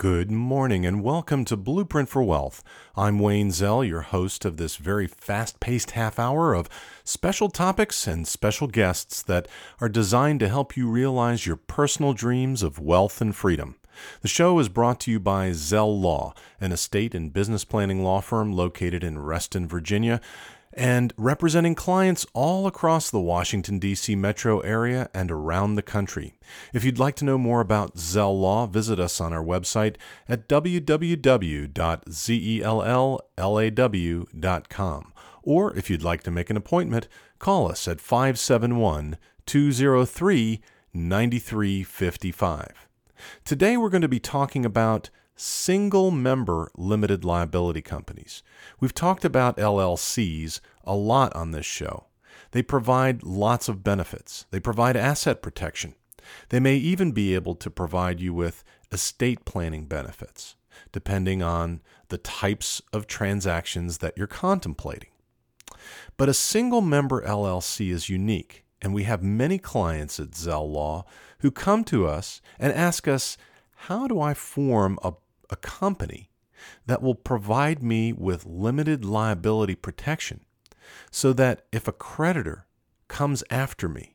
Good morning and welcome to Blueprint for Wealth. I'm Wayne Zell, your host of this very fast paced half hour of special topics and special guests that are designed to help you realize your personal dreams of wealth and freedom. The show is brought to you by Zell Law, an estate and business planning law firm located in Reston, Virginia and representing clients all across the Washington, D.C. metro area and around the country. If you'd like to know more about Zell Law, visit us on our website at www.zelllaw.com. Or if you'd like to make an appointment, call us at 571 203 9355. Today we're going to be talking about single member limited liability companies. We've talked about LLCs a lot on this show. They provide lots of benefits, they provide asset protection. They may even be able to provide you with estate planning benefits, depending on the types of transactions that you're contemplating. But a single member LLC is unique, and we have many clients at Zell Law who come to us and ask us, How do I form a a company that will provide me with limited liability protection so that if a creditor comes after me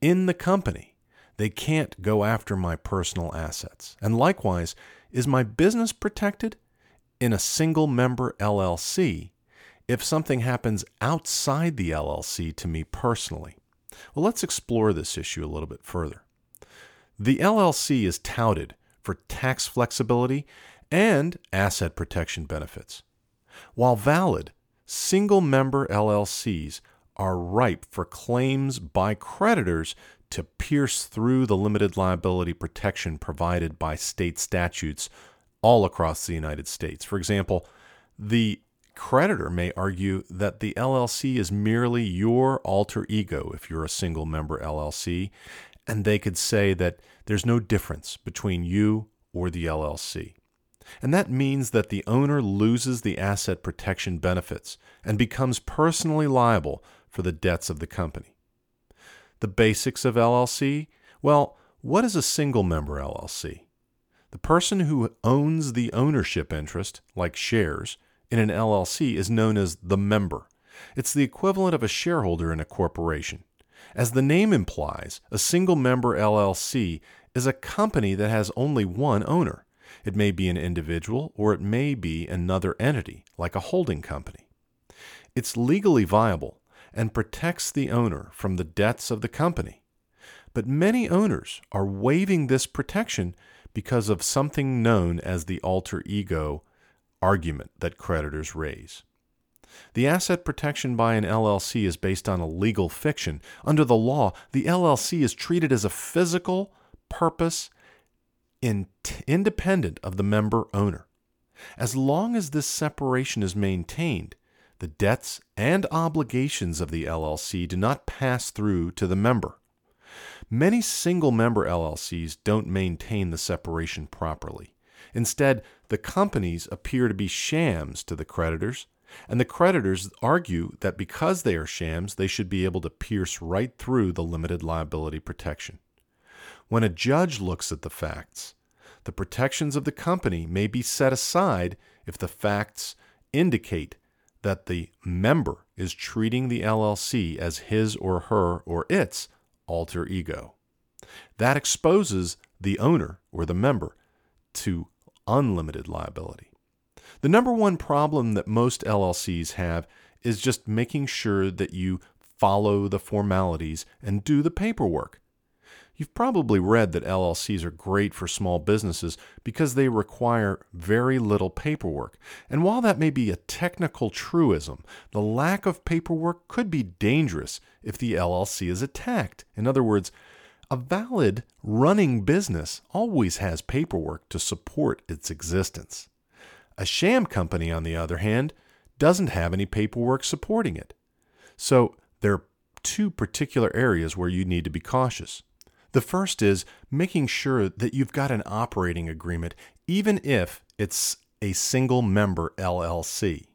in the company, they can't go after my personal assets. And likewise, is my business protected in a single member LLC if something happens outside the LLC to me personally? Well, let's explore this issue a little bit further. The LLC is touted for tax flexibility and asset protection benefits. While valid, single member LLCs are ripe for claims by creditors to pierce through the limited liability protection provided by state statutes all across the United States. For example, the creditor may argue that the LLC is merely your alter ego if you're a single member LLC, and they could say that there's no difference between you or the LLC. And that means that the owner loses the asset protection benefits and becomes personally liable for the debts of the company. The basics of LLC well, what is a single member LLC? The person who owns the ownership interest, like shares, in an LLC is known as the member. It's the equivalent of a shareholder in a corporation. As the name implies, a single member LLC is a company that has only one owner. It may be an individual or it may be another entity, like a holding company. It's legally viable and protects the owner from the debts of the company. But many owners are waiving this protection because of something known as the alter ego argument that creditors raise. The asset protection by an LLC is based on a legal fiction. Under the law, the LLC is treated as a physical purpose in independent of the member owner. As long as this separation is maintained, the debts and obligations of the LLC do not pass through to the member. Many single member LLCs don't maintain the separation properly. Instead, the companies appear to be shams to the creditors and the creditors argue that because they are shams, they should be able to pierce right through the limited liability protection. When a judge looks at the facts, the protections of the company may be set aside if the facts indicate that the member is treating the LLC as his or her or its alter ego. That exposes the owner or the member to unlimited liability. The number one problem that most LLCs have is just making sure that you follow the formalities and do the paperwork. You've probably read that LLCs are great for small businesses because they require very little paperwork. And while that may be a technical truism, the lack of paperwork could be dangerous if the LLC is attacked. In other words, a valid running business always has paperwork to support its existence. A sham company, on the other hand, doesn't have any paperwork supporting it. So there are two particular areas where you need to be cautious. The first is making sure that you've got an operating agreement, even if it's a single member LLC.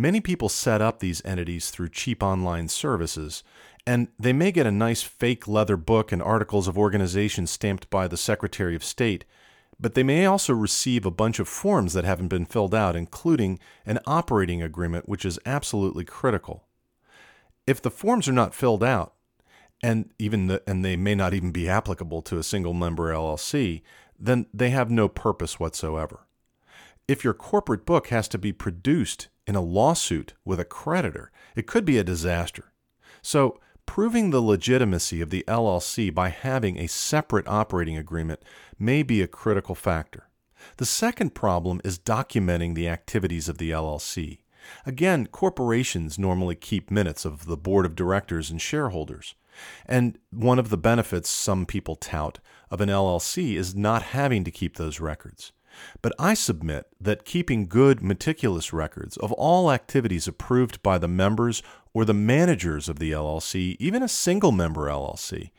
Many people set up these entities through cheap online services, and they may get a nice fake leather book and articles of organization stamped by the Secretary of State, But they may also receive a bunch of forms that haven't been filled out, including an operating agreement, which is absolutely critical. If the forms are not filled out, and even the, and they may not even be applicable to a single member LLC, then they have no purpose whatsoever. If your corporate book has to be produced in a lawsuit with a creditor, it could be a disaster. So, proving the legitimacy of the LLC by having a separate operating agreement may be a critical factor. The second problem is documenting the activities of the LLC. Again, corporations normally keep minutes of the board of directors and shareholders. And one of the benefits some people tout of an LLC is not having to keep those records. But I submit that keeping good, meticulous records of all activities approved by the members or the managers of the LLC, even a single member LLC,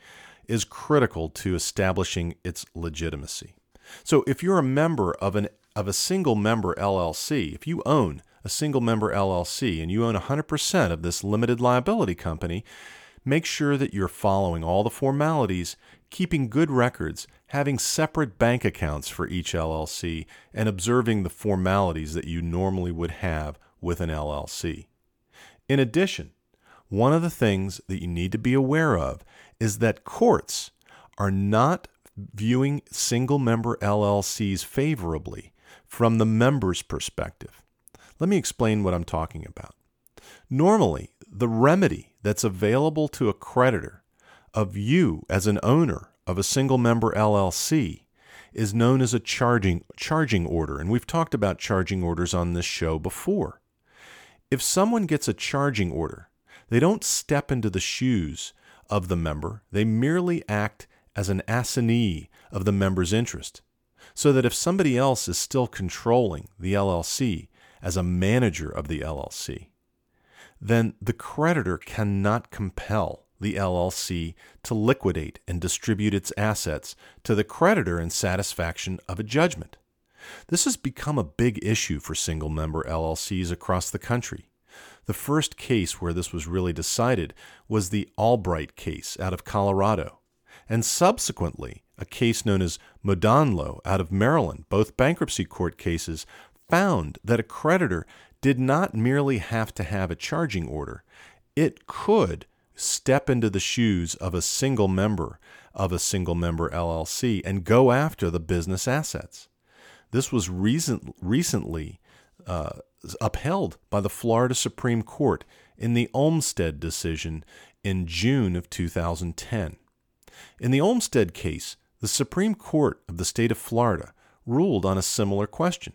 is critical to establishing its legitimacy. So if you're a member of an of a single member LLC, if you own a single member LLC and you own 100% of this limited liability company, make sure that you're following all the formalities, keeping good records, having separate bank accounts for each LLC, and observing the formalities that you normally would have with an LLC. In addition, one of the things that you need to be aware of is that courts are not viewing single member LLCs favorably from the member's perspective. Let me explain what I'm talking about. Normally, the remedy that's available to a creditor of you as an owner of a single member LLC is known as a charging charging order and we've talked about charging orders on this show before. If someone gets a charging order, they don't step into the shoes of the member, they merely act as an assignee of the member's interest. So that if somebody else is still controlling the LLC as a manager of the LLC, then the creditor cannot compel the LLC to liquidate and distribute its assets to the creditor in satisfaction of a judgment. This has become a big issue for single member LLCs across the country. The first case where this was really decided was the Albright case out of Colorado, and subsequently, a case known as Modanlo out of Maryland, both bankruptcy court cases, found that a creditor did not merely have to have a charging order, it could step into the shoes of a single member of a single member LLC and go after the business assets. This was recent, recently uh, upheld by the Florida Supreme Court in the Olmstead decision in June of 2010. In the Olmstead case, the Supreme Court of the state of Florida ruled on a similar question.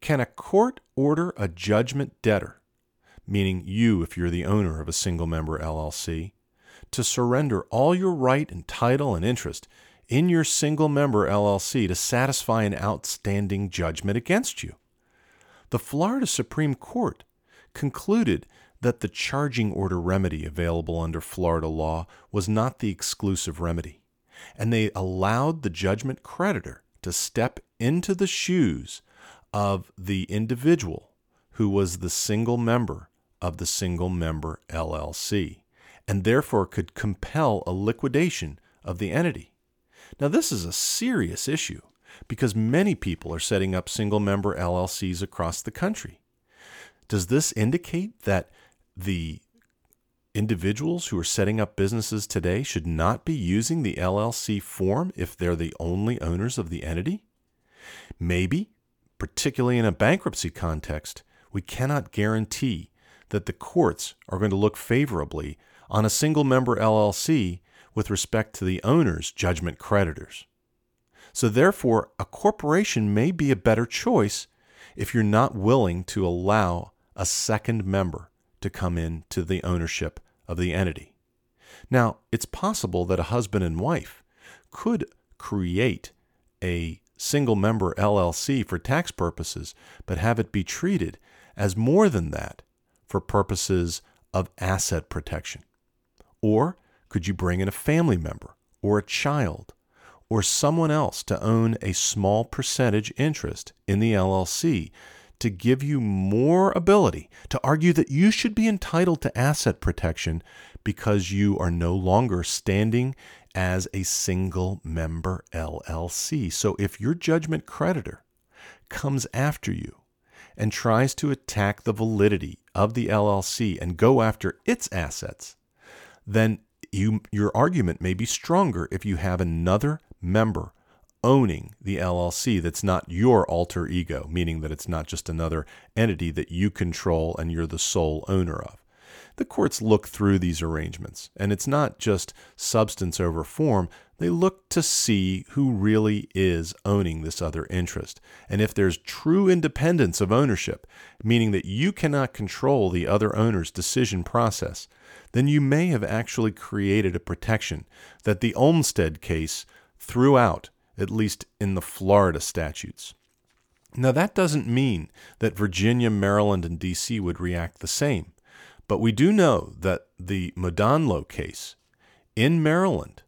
Can a court order a judgment debtor, meaning you if you're the owner of a single member LLC, to surrender all your right and title and interest in your single member LLC to satisfy an outstanding judgment against you? The Florida Supreme Court concluded that the charging order remedy available under Florida law was not the exclusive remedy, and they allowed the judgment creditor to step into the shoes of the individual who was the single member of the single member LLC, and therefore could compel a liquidation of the entity. Now, this is a serious issue because many people are setting up single member LLCs across the country. Does this indicate that the individuals who are setting up businesses today should not be using the LLC form if they're the only owners of the entity? Maybe particularly in a bankruptcy context, we cannot guarantee that the courts are going to look favorably on a single member LLC with respect to the owner's judgment creditors. So, therefore, a corporation may be a better choice if you're not willing to allow a second member to come in to the ownership of the entity. Now, it's possible that a husband and wife could create a single member LLC for tax purposes, but have it be treated as more than that for purposes of asset protection? Or could you bring in a family member or a child or someone else to own a small percentage interest in the LLC to give you more ability to argue that you should be entitled to asset protection because you are no longer standing as a single member LLC. So if your judgment creditor comes after you and tries to attack the validity of the LLC and go after its assets, then you, your argument may be stronger if you have another member owning the LLC that's not your alter ego, meaning that it's not just another entity that you control and you're the sole owner of. The courts look through these arrangements, and it's not just substance over form. They look to see who really is owning this other interest. And if there's true independence of ownership, meaning that you cannot control the other owner's decision process, then you may have actually created a protection that the Olmstead case threw out at least in the Florida statutes. Now, that doesn't mean that Virginia, Maryland, and D.C. would react the same, but we do know that the Modanlo case in Maryland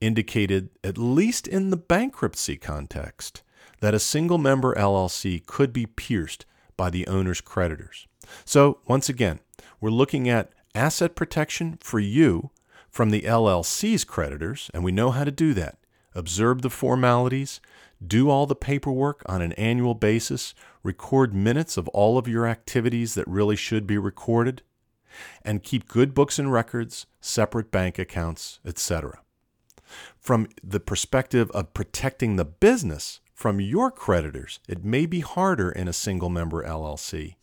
indicated, at least in the bankruptcy context, that a single member LLC could be pierced by the owner's creditors. So, once again, we're looking at asset protection for you from the LLC's creditors, and we know how to do that observe the formalities, do all the paperwork on an annual basis, record minutes of all of your activities that really should be recorded, and keep good books and records, separate bank accounts, etc. From the perspective of protecting the business from your creditors, it may be harder in a single member LLC,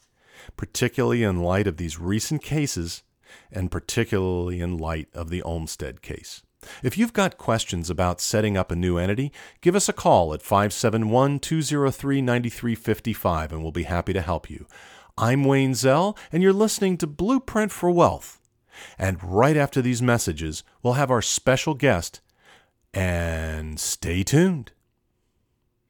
particularly in light of these recent cases and particularly in light of the Olmstead case. If you've got questions about setting up a new entity, give us a call at 571 203 9355 and we'll be happy to help you. I'm Wayne Zell, and you're listening to Blueprint for Wealth. And right after these messages, we'll have our special guest. And stay tuned.